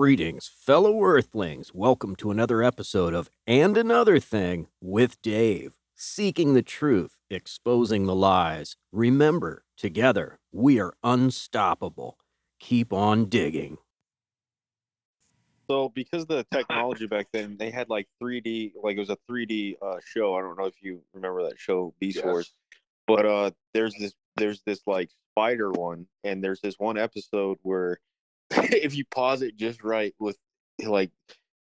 Greetings, fellow Earthlings. Welcome to another episode of And Another Thing with Dave. Seeking the truth, exposing the lies. Remember, together, we are unstoppable. Keep on digging. So because of the technology back then, they had like 3D, like it was a 3D uh, show. I don't know if you remember that show, Beast Yes. Wars. But uh, there's this, there's this like spider one, and there's this one episode where, if you pause it just right with, like,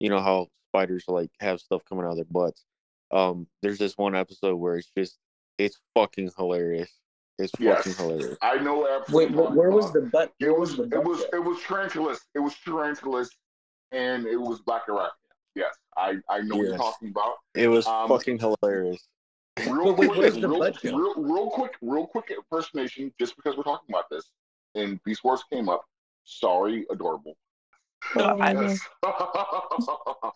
you know how spiders like have stuff coming out of their butts. Um, there's this one episode where it's just, it's fucking hilarious. It's Yes. fucking hilarious. I know absolutely. Wait, wh- where was the butt? It where was the it was joke? it was tarantulas. It was tarantulas, and it was Blackarachnia. Yes, I I know what you're talking about. It was Um, fucking hilarious. Real Wait, wait, quick, where's real, real, real quick, real quick impersonation. Just because we're talking about this, and Beast Wars came up. Sorry, adorable. No, I- Yes.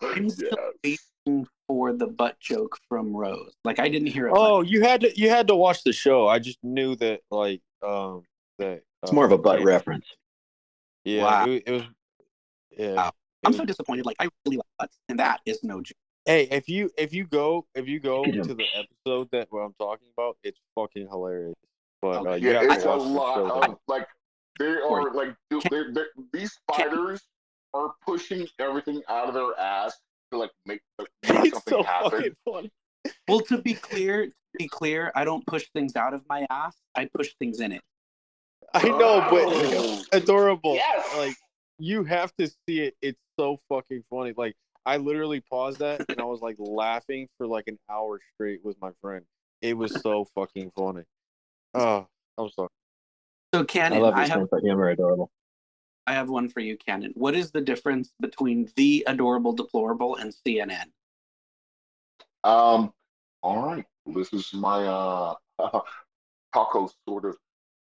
I'm still yes. waiting for the butt joke from Rose. Like I didn't hear it. Oh, you had to you had to watch the show. I just knew that like um that It's more of a butt yeah, reference. Yeah, Wow. it, it was. Yeah. Wow. it I'm was- so disappointed. Like I really like butts, and that is no joke. hey, if you if you go if you go Look to the episode that what I'm talking about, it's fucking hilarious. But uh, Okay. you Yeah, have it's to a watch the lot show. of like they are like dude, they're, they're, these spiders are pushing everything out of their ass to like make, like, make something so happen. Well, to be clear, to be clear, I don't push things out of my ass. I push things in it. I know, but Oh. adorable. Yes. Like you have to see it. It's so fucking funny. Like I literally paused that and I was like laughing for like an hour straight with my friend. It was so fucking funny. Oh, I'm sorry. So, I Cannon, love I, have sense of humor, adorable. I have one for you, Cannon. What is the difference between the adorable deplorable and CNN? Um. All right. This is my uh taco sort of.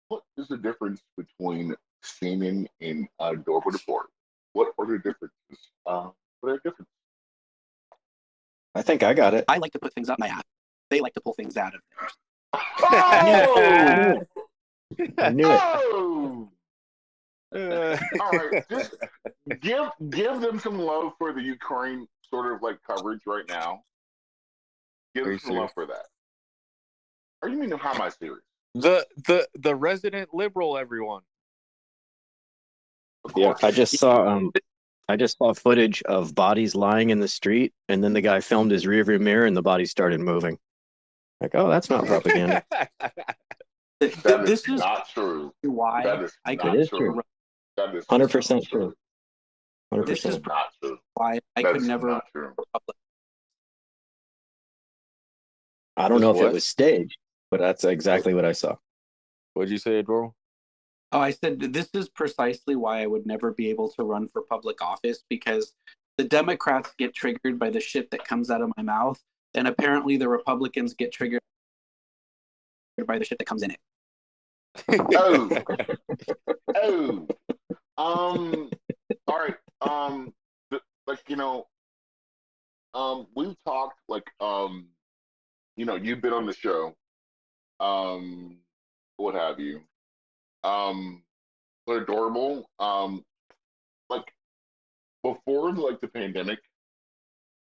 What is the difference between semen and adorable deport? What are the differences? Uh, what are the differences? I think I got it. I like to put things up my ass. They like to pull things out of theirs. Oh! I knew it. oh! Uh, All right, just give give them some love for the Ukraine sort of like coverage right now. Give them you some love for that. Are you mean how am I serious? the the the resident liberal, everyone. Yeah. I just saw um I just saw footage of bodies lying in the street and then the guy filmed his rearview mirror and the body started moving. Like, oh, that's not propaganda. Th- th- That this is is not true. why That is I could It is true. true. That is 100% true. Hundred This is percent. Not true. why I That could never not true. public. I don't know if it was staged, but that's exactly what I saw. What'd you say, Adorable? Oh, I said this is precisely why I would never be able to run for public office because the Democrats get triggered by the shit that comes out of my mouth, and apparently the Republicans get triggered by the shit that comes in it. Oh, oh. Um. All right. Um. Like you know. Um. We've talked like um. You know, you've been on the show. Um. What have you? Um. But adorable. Um. Like before, like the pandemic,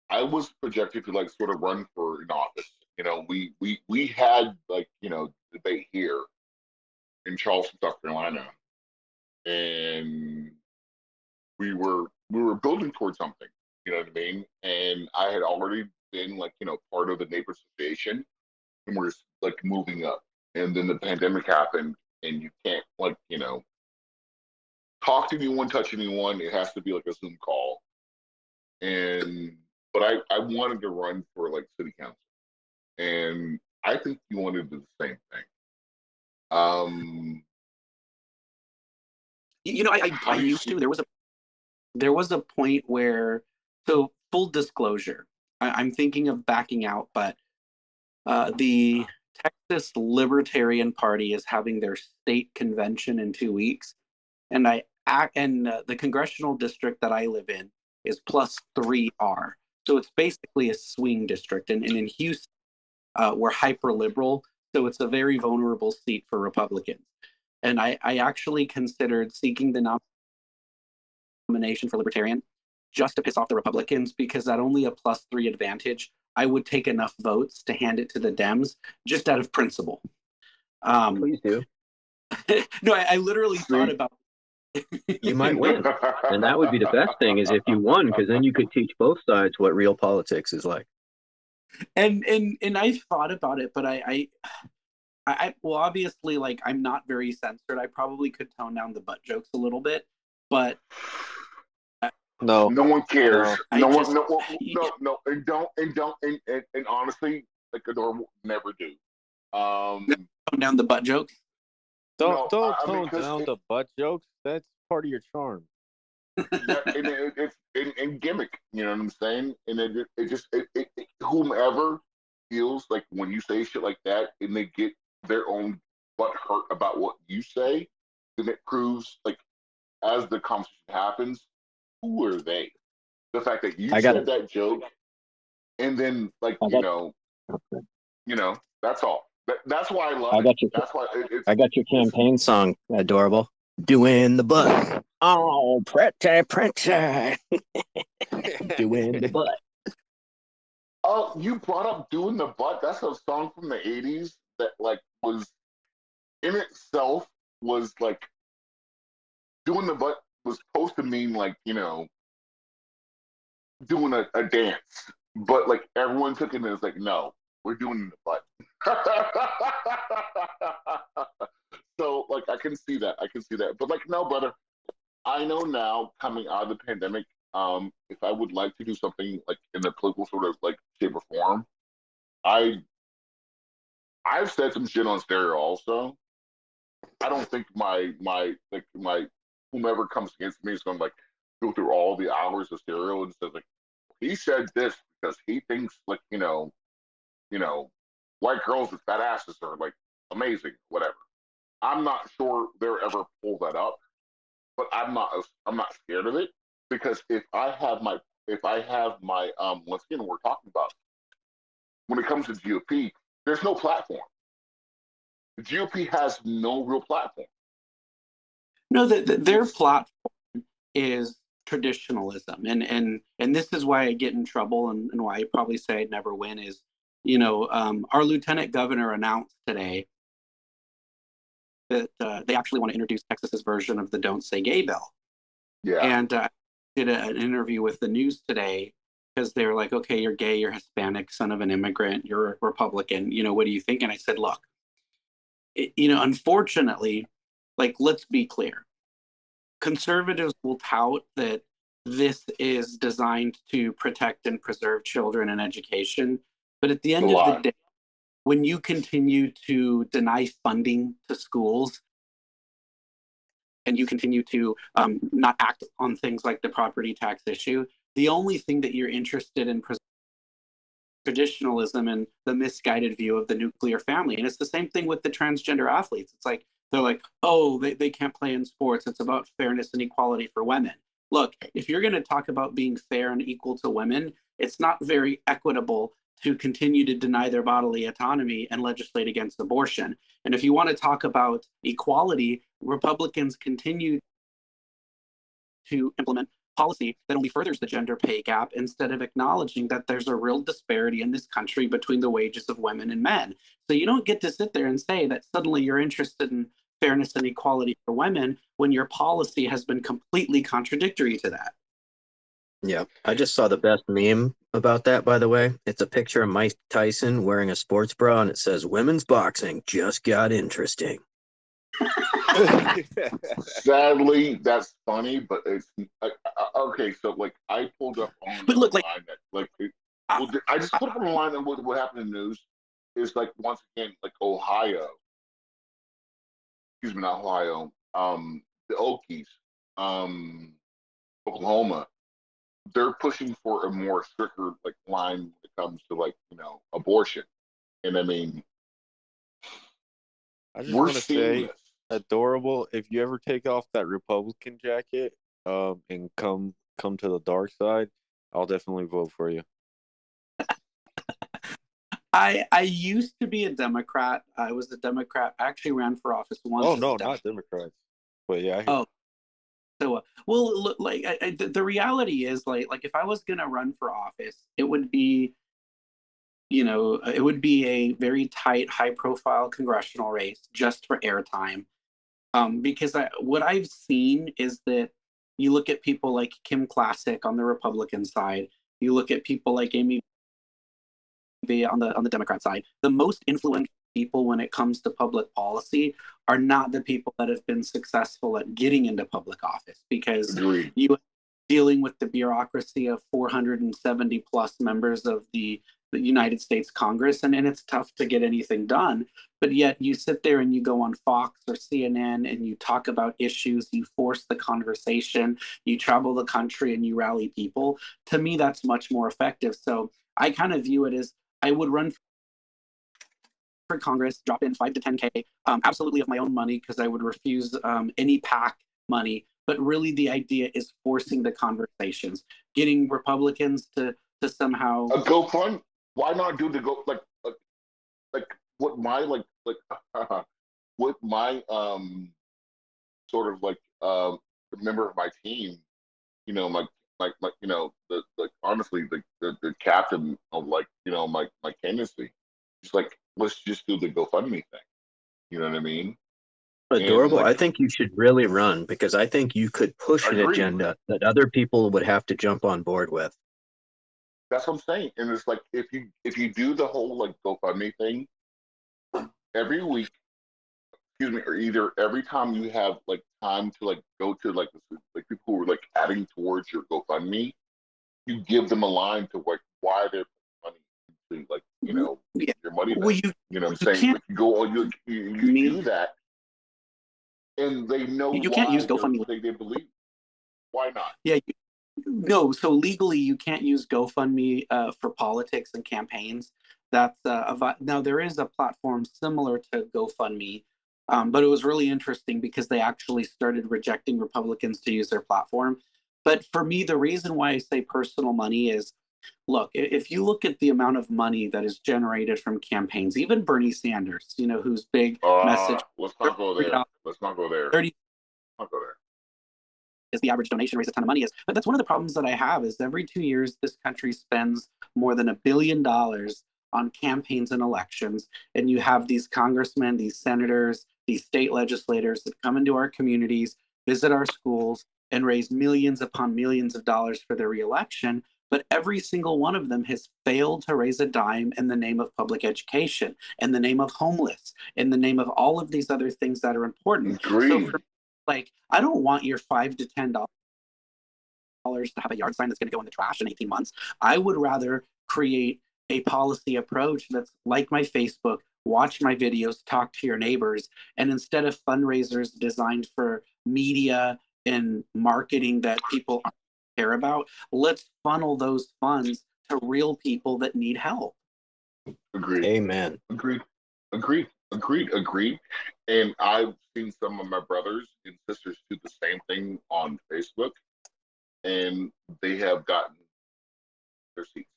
I was projected to like sort of run for an office. You know, we we we had like you know debate here in Charleston, South Carolina, and we were we were building towards something. You know what I mean? And I had already been like you know part of the neighbor association, and we're like moving up. And then the pandemic happened, and you can't like you know talk to anyone, touch anyone. It has to be like a Zoom call. And but I I wanted to run for like city council, and I think you wanted to do the same thing. Um, You know, I, I, I used to. There was a there was a point where so full disclosure, I, I'm thinking of backing out, but uh, the Texas Libertarian Party is having their state convention in two weeks, and I and uh, the congressional district that I live in is plus three R, so it's basically a swing district, and, and in Houston, uh, we're hyper liberal, so it's a very vulnerable seat for Republicans and I, I actually considered seeking the nomination for Libertarian just to piss off the Republicans because at only a plus three advantage, I would take enough votes to hand it to the Dems just out of principle. Um, Please do. no, I, I literally thought about. You might win. And that would be the best thing is if you won, because then you could teach both sides what real politics is like. And and and I thought about it, but I, I, I, I well, obviously, like I'm not very censored. I probably could tone down the butt jokes a little bit, but No, No one cares. I No just- one, no, no, no, and don't, and don't, and, and, and honestly, like Adore will never do. Um, tone down the butt jokes. don't No, don't I- I mean, down it- the butt jokes. That's part of your charm. And it, it's and, and gimmick. You know what I'm saying? And it, it, it just, it, it, it, whomever feels like when you say shit like that, and they get their own butt hurt about what you say, then it proves like as the conversation happens, who are they? The fact that you I said that joke, and then like you know, you know, that's all. That, that's why I love I it. got your That's why it, it's. I got your campaign song, adorable. Doing the butt. Oh, pretty, pretty. Doing the butt. Oh, you brought up "Doing the Butt." That's a song from the '80s that, like, was in itself was like doing the butt was supposed to mean like you know doing a, a dance, but like everyone took it as like, no, we're doing the butt. so like I can see that, I can see that, but like no, brother, I know now coming out of the pandemic, um, if I would like to do something like in a political sort of like shape or form, I I've said some shit on stereo also. I don't think my my like my whomever comes against me is gonna like go through all the hours of stereo and says like he said this because he thinks like you know you know white girls with fat asses are like amazing whatever. I'm not sure they'll ever pull that up, but I'm not I'm not scared of it because if I have my if I have my um once again we're talking about when it comes to GOP, there's no platform. The GOP has no real platform. No, the, the, their platform is traditionalism, and and and this is why I get in trouble, and, and why I probably say I'd never win is, you know, um, our lieutenant governor announced today that uh, they actually want to introduce Texas's version of the "Don't Say Gay" bill, Yeah. and uh, did a, an interview with the news today because they were like, "Okay, you're gay, you're Hispanic, son of an immigrant, you're a Republican. You know, what do you think?" And I said, "Look, it, you know, unfortunately." like let's be clear conservatives will tout that this is designed to protect and preserve children and education but at the end of the day when you continue to deny funding to schools and you continue to um, not act on things like the property tax issue the only thing that you're interested in traditionalism and the misguided view of the nuclear family and it's the same thing with the transgender athletes it's like they're like, oh, they, they can't play in sports. It's about fairness and equality for women. Look, if you're going to talk about being fair and equal to women, it's not very equitable to continue to deny their bodily autonomy and legislate against abortion. And if you want to talk about equality, Republicans continue to implement policy that only furthers the gender pay gap instead of acknowledging that there's a real disparity in this country between the wages of women and men. So you don't get to sit there and say that suddenly you're interested in fairness and equality for women when your policy has been completely contradictory to that. Yeah. I just saw the best meme about that, by the way. It's a picture of Mike Tyson wearing a sports bra and it says, Women's boxing just got interesting. Sadly, that's funny, but it's uh, uh, okay. So, like, I pulled up on But look, like- that, like, it, well, I just put up online and what, what happened in the news is like once again, like Ohio, excuse me, not Ohio, um, the Okies, um, Oklahoma, they're pushing for a more stricter like line when it comes to like you know abortion, and I mean I just we're want to say, this. adorable. If you ever take off that Republican jacket, um, and come come to the dark side, I'll definitely vote for you. I I used to be a Democrat. I was a Democrat. I actually ran for office once. Oh no, Dem- not Democrats. But yeah, I Oh. So, uh, well, like I, I, the, reality is, like, like if I was gonna run for office, it would be, you know, it would be a very tight, high-profile congressional race just for airtime. Um, because I, what I've seen is that you look at people like Kim classic on the Republican side, you look at people like Amy on the on the Democrat side. The most influential people when it comes to public policy are not the people that have been successful at getting into public office because Agreed. you dealing with the bureaucracy of 470 plus members of the, the United States Congress and, and it's tough to get anything done but yet you sit there and you go on Fox or CNN and you talk about issues you force the conversation you travel the country and you rally people to me that's much more effective so I kind of view it as I would run for Congress, drop in five to 10K, um, absolutely of my own money, because I would refuse um, any PAC money. But really, the idea is forcing the conversations, getting Republicans to to somehow a GoFund. Why not do the go like like like what my like like what my um sort of like um member of my team, you know, my like like you know the like honestly the, the the captain of like you know my my candidacy. It's like let's just do the GoFundMe thing. You know what I mean? Adorable. like- I think you should really run because I think you could push an agenda that other people would have to jump on board with. That's what I'm saying. And it's like if you if you do the whole like GoFundMe thing every week, excuse me, or either every time you have like time to like go to like the- like people who are like adding towards your GoFundMe, you give them a line to like why they're like you know Yeah. your money. well, you You know what I'm saying? can't- you go on, you, you, you Me- do that, and they know You can't use GoFundMe. They, they believe. Why not? Yeah, you, no. So legally, you can't use GoFundMe uh, for politics and campaigns. That's uh, a now there is a platform similar to GoFundMe, um, but it was really interesting because they actually started rejecting Republicans to use their platform. But for me, the reason why I say personal money is, look, if you look at the amount of money that is generated from campaigns, even Bernie Sanders, you know, whose big Uh, message let's not go there. 30 Let's not go there. 30 Not go there. is the average donation raise a ton of money is. But that's one of the problems that I have is every two years this country spends more than a billion dollars on campaigns and elections, and you have these congressmen, these senators, these state legislators that come into our communities, visit our schools, and raise millions upon millions of dollars for their reelection. But every single one of them has failed to raise a dime in the name of public education, in the name of homeless, in the name of all of these other things that are important. Agreed. So for like, I don't want your five to ten dollars to have a yard sign that's going to go in the trash in 18 months. I would rather create a policy approach that's like my Facebook, watch my videos, talk to your neighbors, and instead of fundraisers designed for media and marketing that people care about, let's funnel those funds to real people that need help. Agreed. Amen. Agreed. Agreed. Agreed. Agreed. And I've seen some of my brothers and sisters do the same thing on Facebook, and they have gotten their seats.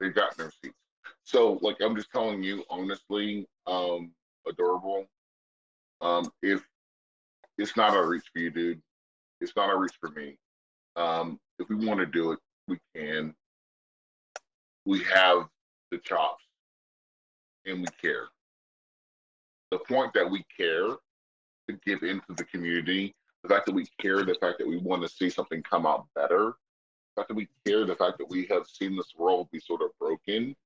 They've gotten their seats. So, like, I'm just telling you honestly, um, adorable. Um, if it's not a reach for you, dude, it's not a reach for me. Um, if we want to do it, we can. We have the chops and we care. The point that we care to give into the community, the fact that we care, the fact that we want to see something come out better, the fact that we care, the fact that we have seen this world be sort of broken.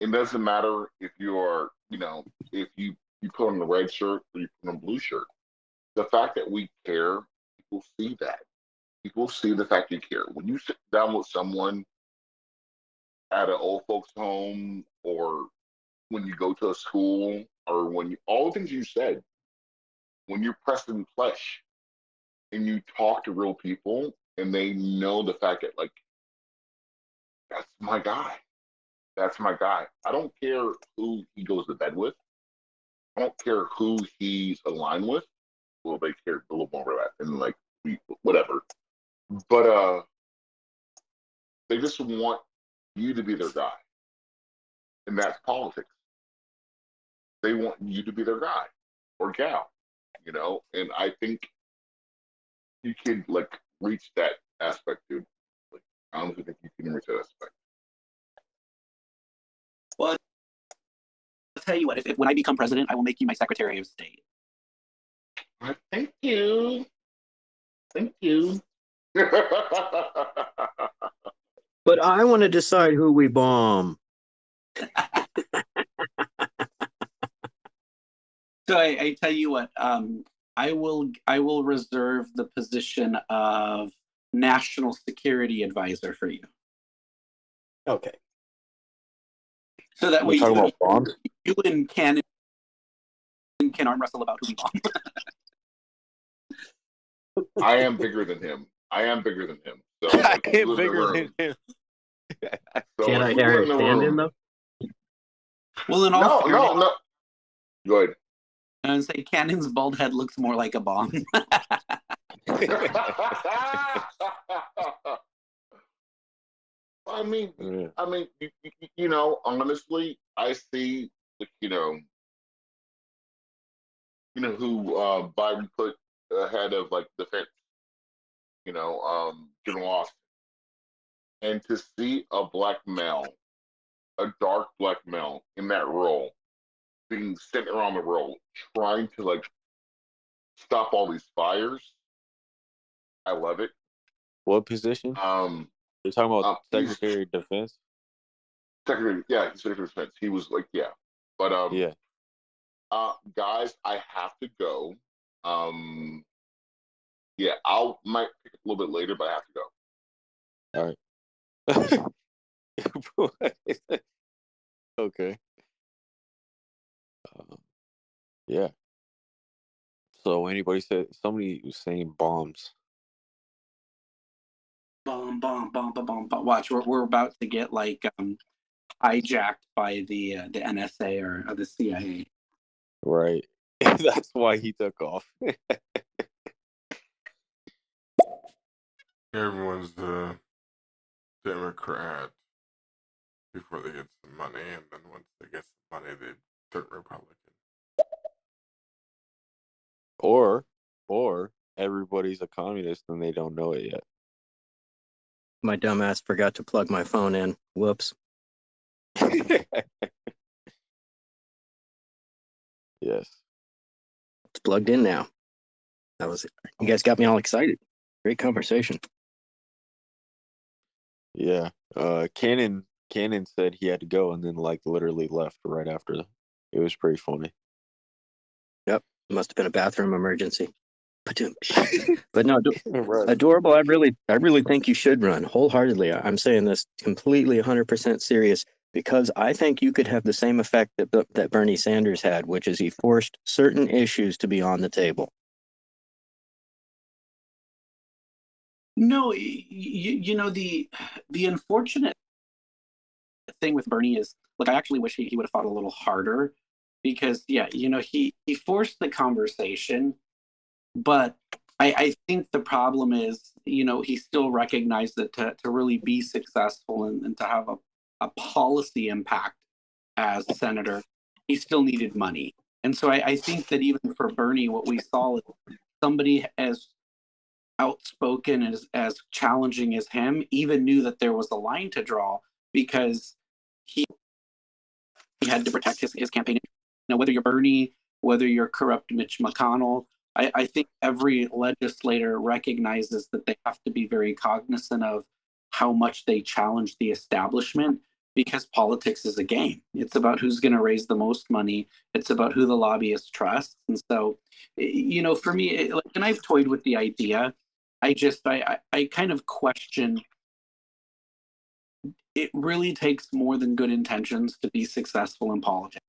It doesn't matter if you are, you know, if you you put on the red shirt or you put on a blue shirt. The fact that we care, people see that. People see the fact you care. When you sit down with someone at an old folks home or when you go to a school or when you, all the things you said, when you're pressed in flesh and you talk to real people and they know the fact that like that's my guy. That's my guy. I don't care who he goes to bed with. I don't care who he's aligned with. Well, they care a little more about that and like whatever. But uh they just want you to be their guy. And that's politics. They want you to be their guy or gal, you know? And I think you can like reach that aspect, dude. Like, I honestly think you can reach that aspect. Well, I'll tell you what. If, if when I become president, I will make you my Secretary of State. Thank you. Thank you. But I want to decide who we bomb. So I, I tell you what. Um, I will. I will reserve the position of national security advisor for you, Okay. so that We we talking about bombs? you and Ken can arm wrestle about who we bomb. I am bigger than him. I am bigger than him. So I if you am live in bigger than him. so Can I you live Aaron stand in room- though? well, in all No, fairness, no, no. Go ahead. and say Cannon's bald head looks more like a bomb. I mean, Yeah. I mean, you, you- you know, honestly, I see, you know, you know who uh, Biden put ahead of like defense, you know, um, General Austin, and to see a black male, a dark black male in that role, being sent around the role, trying to like stop all these fires. I love it. What position? Um, You're talking about uh, Secretary of Defense? Secretary, yeah, he's Secretary of Defense. He was like, yeah, but um, Yeah. uh, guys, I have to go. Um, yeah, I'll might pick up a little bit later, but I have to go. All right. okay. Um, yeah. So anybody said somebody was saying bombs. bomb, bomb, bomb, bomb, bomb, bomb. Watch, we're we're about to get like um hijacked by the uh, the NSA or, or the CIA. Right. That's why he took off. everyone's a Democrat before they get some money, and then once they get some money, they turn Republican. or or everybody's a communist and they don't know it yet. My dumbass forgot to plug my phone in. Whoops. yes. It's plugged in now. That was it. You guys got me all excited. Great conversation. Yeah. Uh Cannon Cannon said he had to go and then like literally left right after. It was pretty funny. Yep. Must have been a bathroom emergency. But no, right. adorable. I really, I really think you should run wholeheartedly. I'm saying this completely 100% serious because I think you could have the same effect that that Bernie Sanders had, which is he forced certain issues to be on the table. No, you, you know the the unfortunate thing with Bernie is like I actually wish he, he would have fought a little harder because yeah, you know he he forced the conversation, but I, I think the problem is you know he still recognized that to, to really be successful and, and to have a, a policy impact as senator, he still needed money. And so I, I think that even for Bernie, what we saw is somebody as outspoken as as challenging as him even knew that there was a line to draw because he, he had to protect his, his campaign. Know, whether you're Bernie, whether you're corrupt Mitch McConnell, I, I think every legislator recognizes that they have to be very cognizant of how much they challenge the establishment because politics is a game. It's about who's going to raise the most money. It's about who the lobbyists trust. And so, eh, you know, for me, it, like, and I've toyed with the idea. I just, I, I, I kind of question. It really takes more than good intentions to be successful in politics.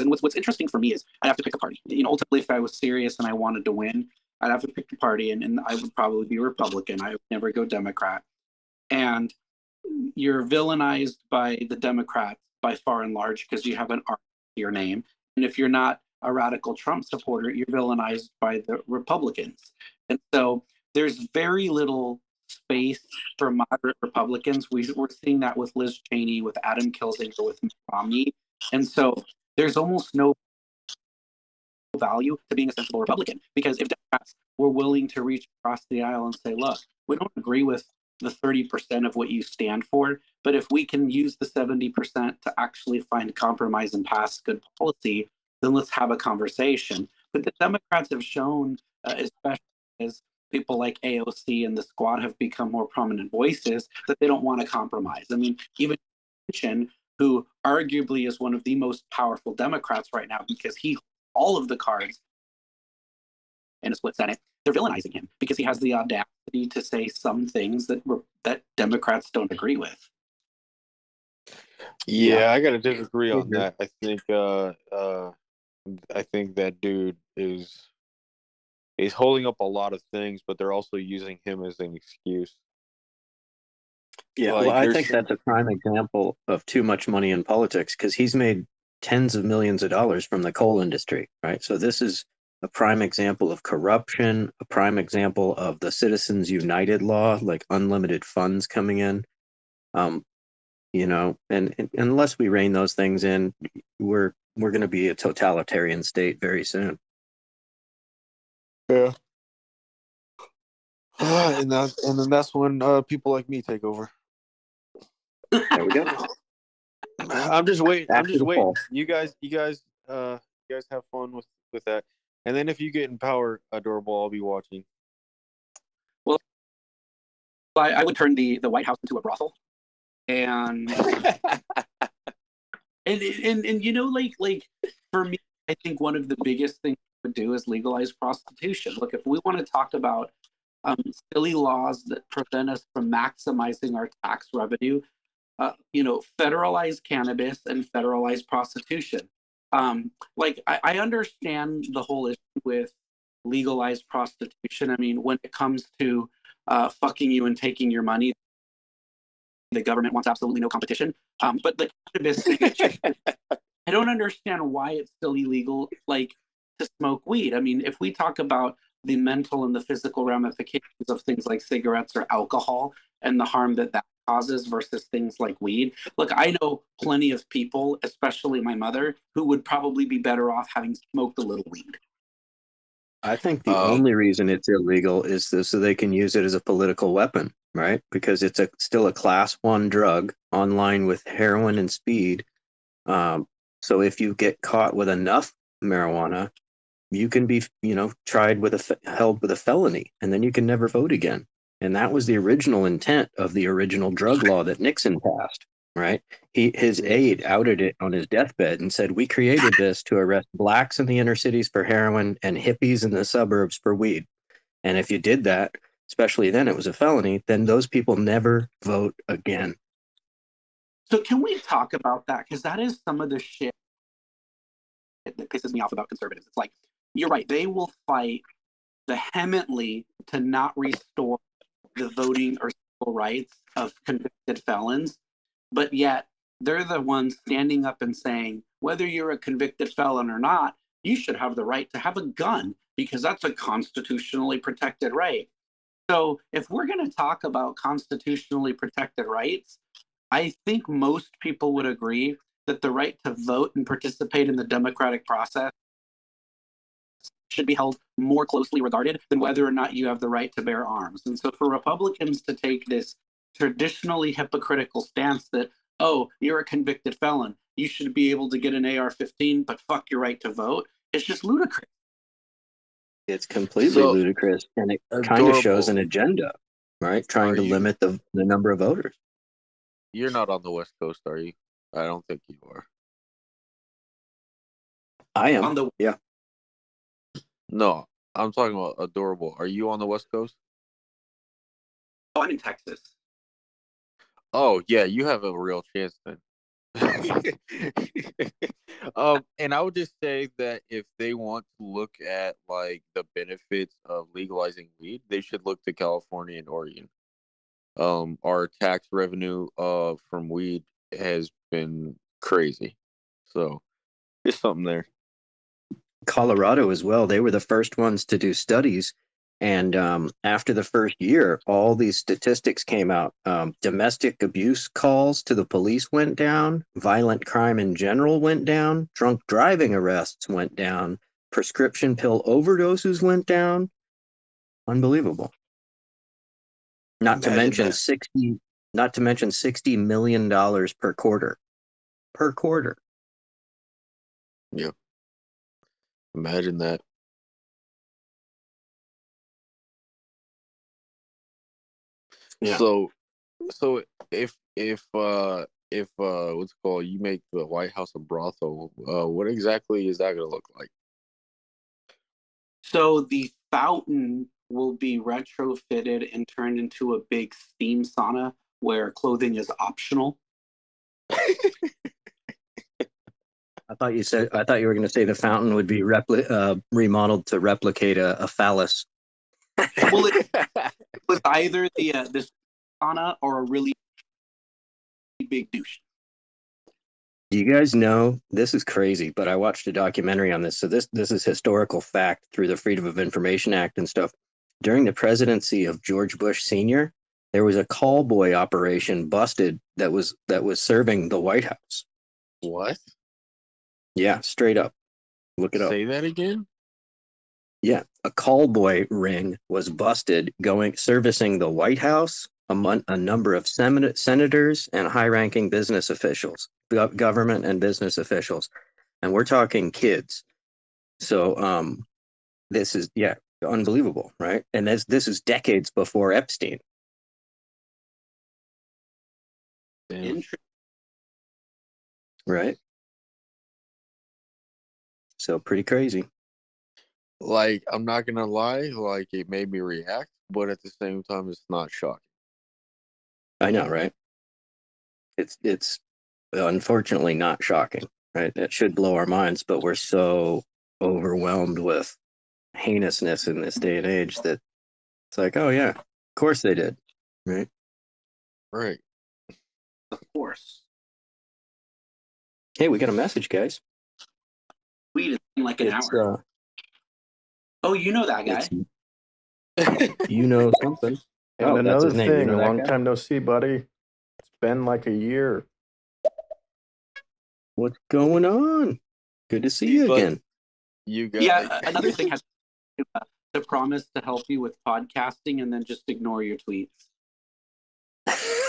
And what's what's interesting for me is I'd have to pick a party. You know, ultimately, if I was serious and I wanted to win, I'd have to pick a party, and, and I would probably be Republican. I would never go Democrat. And you're villainized by the Democrats by far and large because you have an R to your name. And if you're not a radical Trump supporter, you're villainized by the Republicans. And so there's very little space for moderate Republicans. We, we're seeing that with Liz Cheney, with Adam Kinzinger, with Mitt Romney. And so there's almost no value to being a sensible Republican. Because if Democrats were willing to reach across the aisle and say, look, we don't agree with the 30% of what you stand for, but if we can use the 70% to actually find compromise and pass good policy, then let's have a conversation. But the Democrats have shown, uh, especially as people like AOC and the squad have become more prominent voices, that they don't want to compromise. I mean, even who arguably is one of the most powerful Democrats right now because he all of the cards in a split Senate, they're villainizing him because he has the audacity to say some things that that Democrats don't agree with. Yeah, yeah. I gotta disagree on that. I think uh uh I think that dude is he's holding up a lot of things, but they're also using him as an excuse. Yeah, like, well, I think that's a prime example of too much money in politics because he's made tens of millions of dollars from the coal industry, right? So this is a prime example of corruption, a prime example of the Citizens United law, like unlimited funds coming in. Um, you know, and, and unless we rein those things in, we're we're going to be a totalitarian state very soon. Yeah. and that and then that's when uh, people like me take over. There we go. I'm just waiting. I'm just waiting. Fall. You guys, you guys, uh, you guys have fun with with that. And then if you get in power, adorable, I'll be watching. Well, I, I would turn the the White House into a brothel, and and, and and you know, like like for me, I think one of the biggest things would do is legalize prostitution. Look, if we want to talk about um, silly laws that prevent us from maximizing our tax revenue, uh, you know, federalize cannabis and federalize prostitution. Um, like, I, I understand the whole issue with legalized prostitution. I mean, when it comes to uh, fucking you and taking your money, the government wants absolutely no competition. Um, but the cannabis thing, I don't understand why it's still illegal, like to smoke weed. I mean, if we talk about the mental and the physical ramifications of things like cigarettes or alcohol and the harm that that causes versus things like weed. Look, I know plenty of people, especially my mother, who would probably be better off having smoked a little weed. I think the uh, only reason it's illegal is so they can use it as a political weapon, right? Because it's a still a class one drug online with heroin and speed. Um, so if you get caught with enough marijuana, you can be, you know, tried with a held with a felony, and then you can never vote again. And that was the original intent of the original drug law that Nixon passed, right? He his aide outed it on his deathbed and said, "We created this to arrest blacks in the inner cities for heroin and hippies in the suburbs for weed. And if you did that, especially then it was a felony, then those people never vote again." So can we talk about that cuz that is some of the shit that pisses me off about conservatives. It's like you're right, they will fight vehemently to not restore the voting or civil rights of convicted felons, but yet they're the ones standing up and saying, whether you're a convicted felon or not, you should have the right to have a gun because that's a constitutionally protected right. So, if we're going to talk about constitutionally protected rights, I think most people would agree that the right to vote and participate in the democratic process should be held more closely regarded than whether or not you have the right to bear arms. And so for Republicans to take this traditionally hypocritical stance that, oh, you're a convicted felon, you should be able to get an AR 15, but fuck your right to vote, it's just ludicrous. It's completely so, ludicrous. And it kind of shows an agenda, right? Trying are to you, limit the, the number of voters. You're not on the West Coast, are you? I don't think you are. I am. On the yeah. No, I'm talking about adorable. Are you on the West Coast? Oh, I'm in Texas. Oh yeah, you have a real chance then. um, and I would just say that if they want to look at like the benefits of legalizing weed, they should look to California and Oregon. Um, our tax revenue uh from weed has been crazy, so there's something there. Colorado as well. They were the first ones to do studies. And um, after the first year, all these statistics came out. Um, domestic abuse calls to the police went down, violent crime in general went down, drunk driving arrests went down, prescription pill overdoses went down. Unbelievable. Not to mention that. 60 not to mention 60 million dollars per quarter. Per quarter. Imagine that. Yeah. So, so if if uh if uh what's it called you make the White House a brothel, uh, what exactly is that gonna look like? So the fountain will be retrofitted and turned into a big steam sauna where clothing is optional. I thought you said I thought you were going to say the fountain would be repli- uh, remodeled to replicate a, a phallus. Well, it was either the uh, this sauna or a really big douche. Do you guys know this is crazy? But I watched a documentary on this, so this this is historical fact through the Freedom of Information Act and stuff. During the presidency of George Bush Senior, there was a call boy operation busted that was that was serving the White House. what? Yeah, straight up. Look it up. Say that again? Yeah, a call boy ring was busted going servicing the White House, a, a number of sen- senators and high-ranking business officials, gov- government and business officials, and we're talking kids. So, um, this is yeah, unbelievable, right? And this this is decades before Epstein. Damn. Right? So pretty crazy. Like I'm not gonna lie, like it made me react, but at the same time, it's not shocking. I know, right? It's it's unfortunately not shocking, right? It should blow our minds, but we're so overwhelmed with heinousness in this day and age that it's like, oh yeah, of course they did, right? Right. Of course. Hey, we got a message, guys. Tweet is in like an It's, hour. uh, oh, you know that guy. you know something. And Oh, that's another his name. You know a long guy? time no see, buddy. It's been like a year. What's going on? Good to see you But- again. You got Yeah, another thing has to, uh, to promise to help you with podcasting and then just ignore your tweets.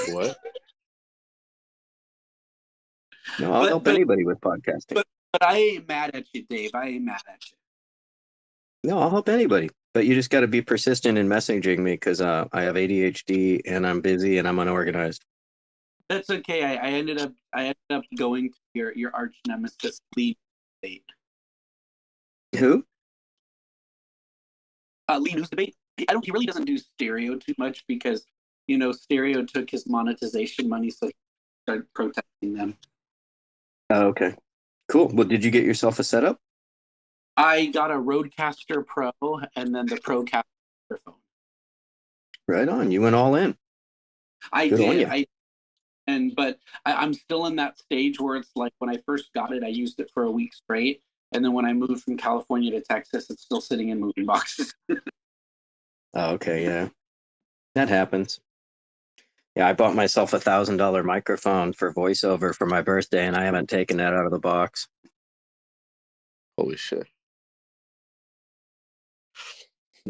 what? No, I'll But- help but- anybody with podcasting. but- But I ain't mad at you, Dave. I ain't mad at you. No, I'll help anybody. But you just got to be persistent in messaging me because uh, I have ADHD and I'm busy and I'm unorganized. That's okay. I, I ended up I ended up going to your your arch nemesis Lee debate. Who? Uh, Lee News debate. I don't. He really doesn't do stereo too much because you know stereo took his monetization money, so he started protesting them. Oh, okay. Cool. Well, did you get yourself a setup? I got a RODECaster Pro and then the Procaster phone. Right on. You went all in. I Good did. I and but I, I'm still in that stage where it's like when I first got it, I used it for a week straight, and then when I moved from California to Texas, it's still sitting in moving boxes. Oh, okay. Yeah. That happens. Yeah, I bought myself a thousand dollar microphone for voiceover for my birthday, and I haven't taken that out of the box. Holy shit.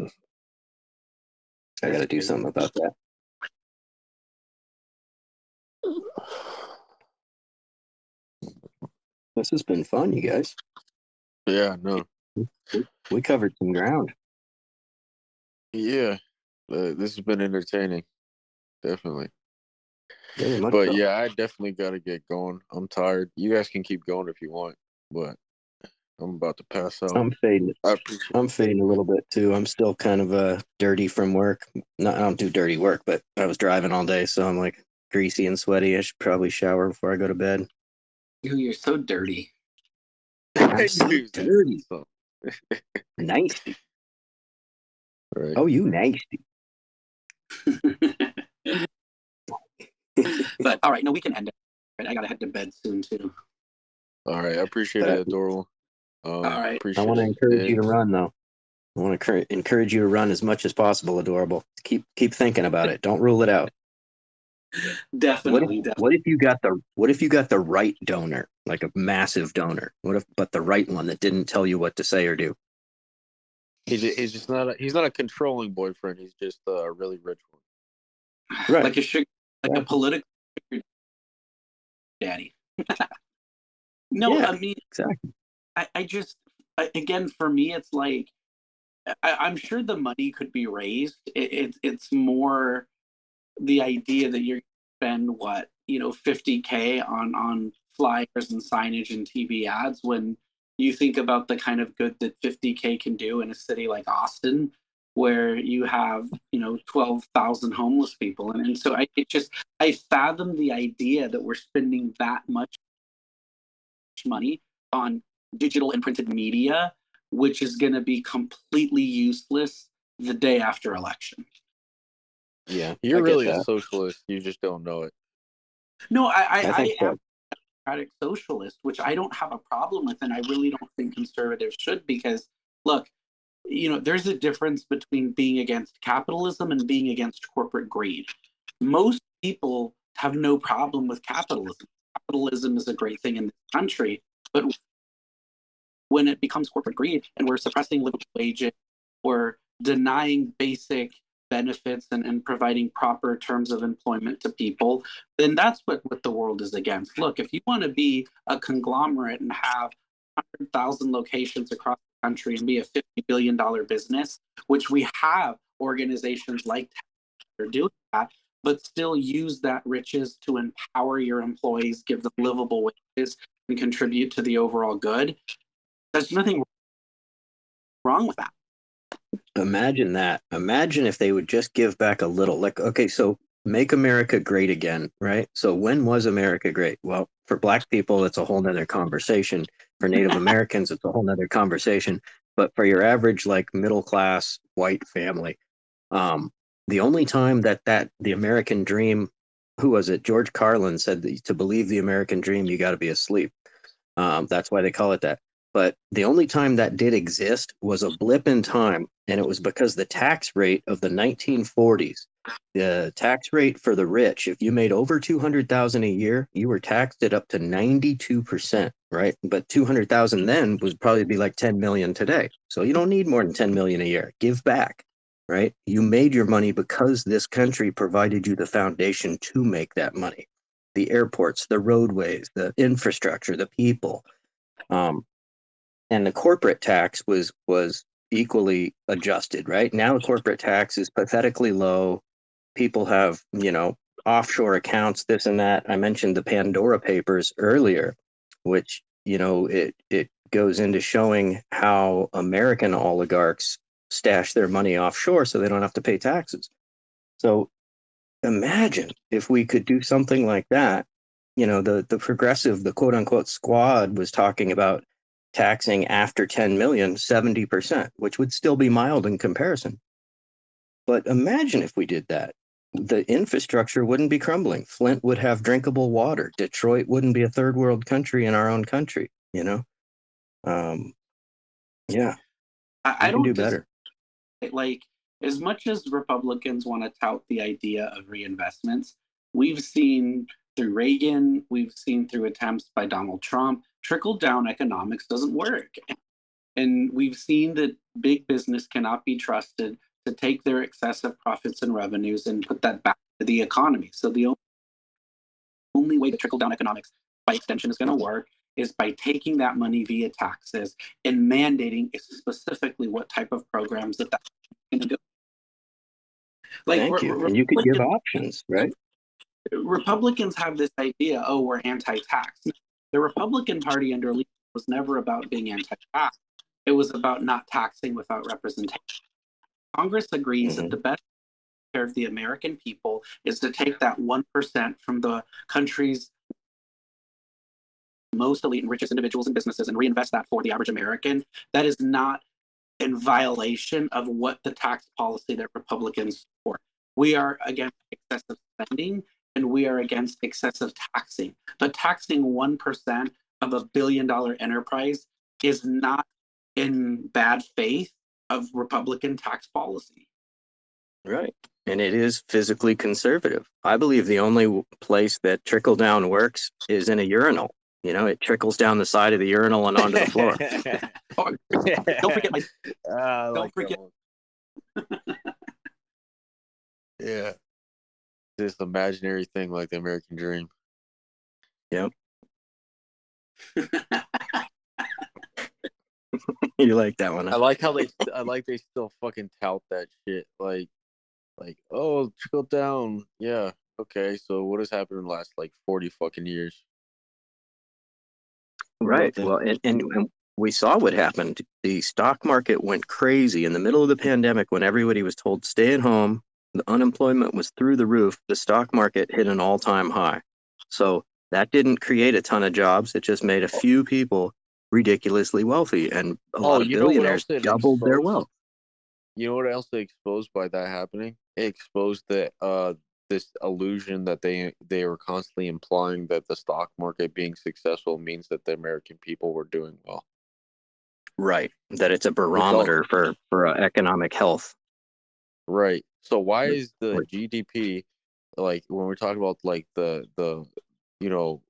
I got to do something about that. This has been fun, you guys. Yeah, no. We covered some ground. Yeah. Uh, this has been entertaining. Definitely. Very much But so. yeah, I definitely got to get going. I'm tired. You guys can keep going if you want, but I'm about to pass out. I'm fading. I appreciate I'm fading a little bit too. I'm still kind of uh dirty from work. Not I don't do dirty work, but I was driving all day, so I'm like greasy and sweaty. I should probably shower before I go to bed. Ooh, you're so dirty. I'm so dirty. so- Nasty. Right. Oh, you nasty. but all right, no, we can end it. Right, I gotta head to bed soon too. All right. I appreciate Uh, it, Adorable. Um, all right. I want to it. encourage you to run though. I want to encourage you to run as much as possible, adorable. Keep keep thinking about it. Don't rule it out. What Definitely, if, definitely. what if you got the what if you got the right donor, like a massive donor? What if but the right one that didn't tell you what to say or do? He's, he's just not a, he's not a controlling boyfriend. He's just a really rich one. Right. Like a sugar, like Yeah. a political daddy. no, Yeah. I mean, Exactly. I, I just I, again for me it's like I, i'm sure the money could be raised it, it, it's more the idea that you're gonna spend what you know 50k on on flyers and signage and tv ads when you think about the kind of good that 50k can do in a city like austin where you have you know 12,000 homeless people and, and so I it just I fathom the idea that we're spending that much money on digital and printed media, which is going to be completely useless the day after election. Yeah. You're I get really a socialist. You just don't know it. No, I, I, I I, think am a democratic socialist, which I don't have a problem with, and I really don't think conservatives should because look, you know, there's a difference between being against capitalism and being against corporate greed. Most people have no problem with capitalism. Capitalism is a great thing in this country, but when it becomes corporate greed and we're suppressing living wages or denying basic benefits and, and providing proper terms of employment to people, then that's what, what the world is against. Look, if you want to be a conglomerate and have 100,000 locations across country and be a $50 billion business, which we have organizations like that are doing that, but still use that riches to empower your employees, give them livable wages, and contribute to the overall good. There's nothing wrong with that. Imagine that. Imagine if they would just give back a little. Like, okay, so make America great again, right? So when was America great? Well, for black people, it's a whole nother conversation. For Native Americans, it's a whole nother conversation. But for your average, like middle class white family, um, the only time that that the American dream, who was it? George Carlin said that to believe the American dream, you got to be asleep. Um, that's why they call it that. But the only time that did exist was a blip in time, and it was because the tax rate of the 1940s, the tax rate for the rich, if you made over 200,000 a year, you were taxed at up to 92%, right? But 200,000 then would probably be like 10 million today. So you don't need more than 10 million a year. Give back, right? You made your money because this country provided you the foundation to make that money. The airports, the roadways, the infrastructure, the people. Um, and the corporate tax was was equally adjusted right now the corporate tax is pathetically low people have you know offshore accounts this and that i mentioned the pandora papers earlier which you know it it goes into showing how american oligarchs stash their money offshore so they don't have to pay taxes so imagine if we could do something like that you know the the progressive the quote unquote squad was talking about taxing after 10 million 70%, which would still be mild in comparison. But imagine if we did that. The infrastructure wouldn't be crumbling. Flint would have drinkable water. Detroit wouldn't be a third world country in our own country, you know? Um, yeah, I, I don't do dis- better. like as much as Republicans want to tout the idea of reinvestments, we've seen through Reagan, we've seen through attempts by Donald Trump, trickle down economics doesn't work. And we've seen that big business cannot be trusted to take their excessive profits and revenues and put that back to the economy. So the only- way to trickle down economics by extension is going to work is by taking that money via taxes and mandating specifically what type of programs that that's going to do. Like Thank you. Re- And you could give options, right? Republicans have this idea, oh, we're anti-tax. The Republican Party under Lee was never about being anti-tax. It was about not taxing without representation. Congress agrees that mm-hmm. the best care of the American people is to take that 1% from the country's most elite and richest individuals and businesses and reinvest that for the average American. That is not in violation of what the tax policy that Republicans support. We are against excessive spending and we are against excessive taxing. But taxing 1% of a billion dollar enterprise is not in bad faith of Republican tax policy. Right. And it is physically conservative. I believe the only place that trickle down works is in a urinal. You know, it trickles down the side of the urinal and onto the floor. Oh, don't forget my Don't like forget- yeah. This imaginary thing like the American dream. you like that one? I like how they I like they still fucking tout that shit. Like like, oh trickle down. Yeah. Okay, so what has happened in the last like forty fucking years? Right. Well, and, and, and we saw what happened. The stock market went crazy in the middle of the pandemic when everybody was told stay at home. The unemployment was through the roof. The stock market hit an all time high. So that didn't create a ton of jobs. It just made a few people ridiculously wealthy, and a Oh, lot of you know what billionaires doubled their wealth. You know what else they exposed by that happening? It exposed that uh this illusion that they they were constantly implying that the stock market being successful means that the American people were doing well. Right. That it's a barometer for for uh, economic health. Right. So why is the GDP like when we're talking about like the the you know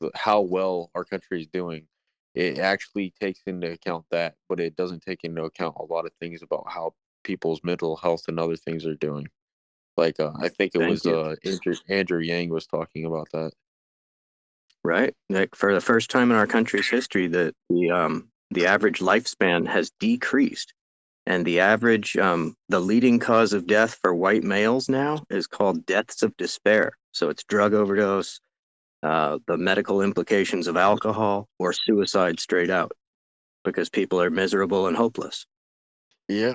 the, how well our country is doing? It actually takes into account that, but it doesn't take into account a lot of things about how people's mental health and other things are doing. Like uh, I think it Thank was uh, Andrew, Andrew Yang was talking about that. right? Like for the first time in our country's history, that the um the average lifespan has decreased, and the average um the leading cause of death for white males now is called deaths of despair. So it's drug overdose, uh, the medical implications of alcohol, or suicide straight out, because people are miserable and hopeless. Yeah.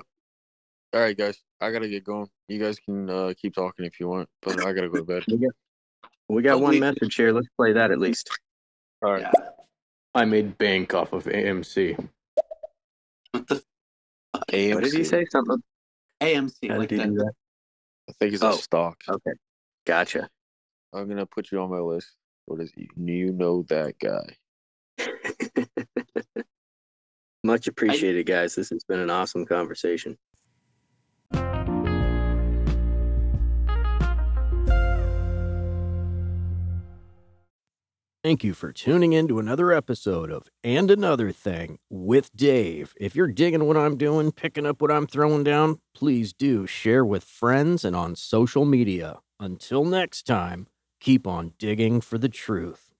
All right, guys. I gotta get going. You guys can uh, keep talking if you want, but I gotta go to bed. We got one we- message here. Let's play that at least. All right. Yeah. I made bank off of AMC. What the AMC. What did he say? Something? AMC? How like did he do the, that? I think it's a Oh. stock. Okay, gotcha. I'm gonna put you on my list. What is you? You know that guy. Much appreciated, guys. This has been an awesome conversation. Thank you for tuning in to another episode of And Another Thing with Dave. If you're digging what I'm doing, picking up what I'm throwing down, please do share with friends and on social media. Until next time, keep on digging for the truth.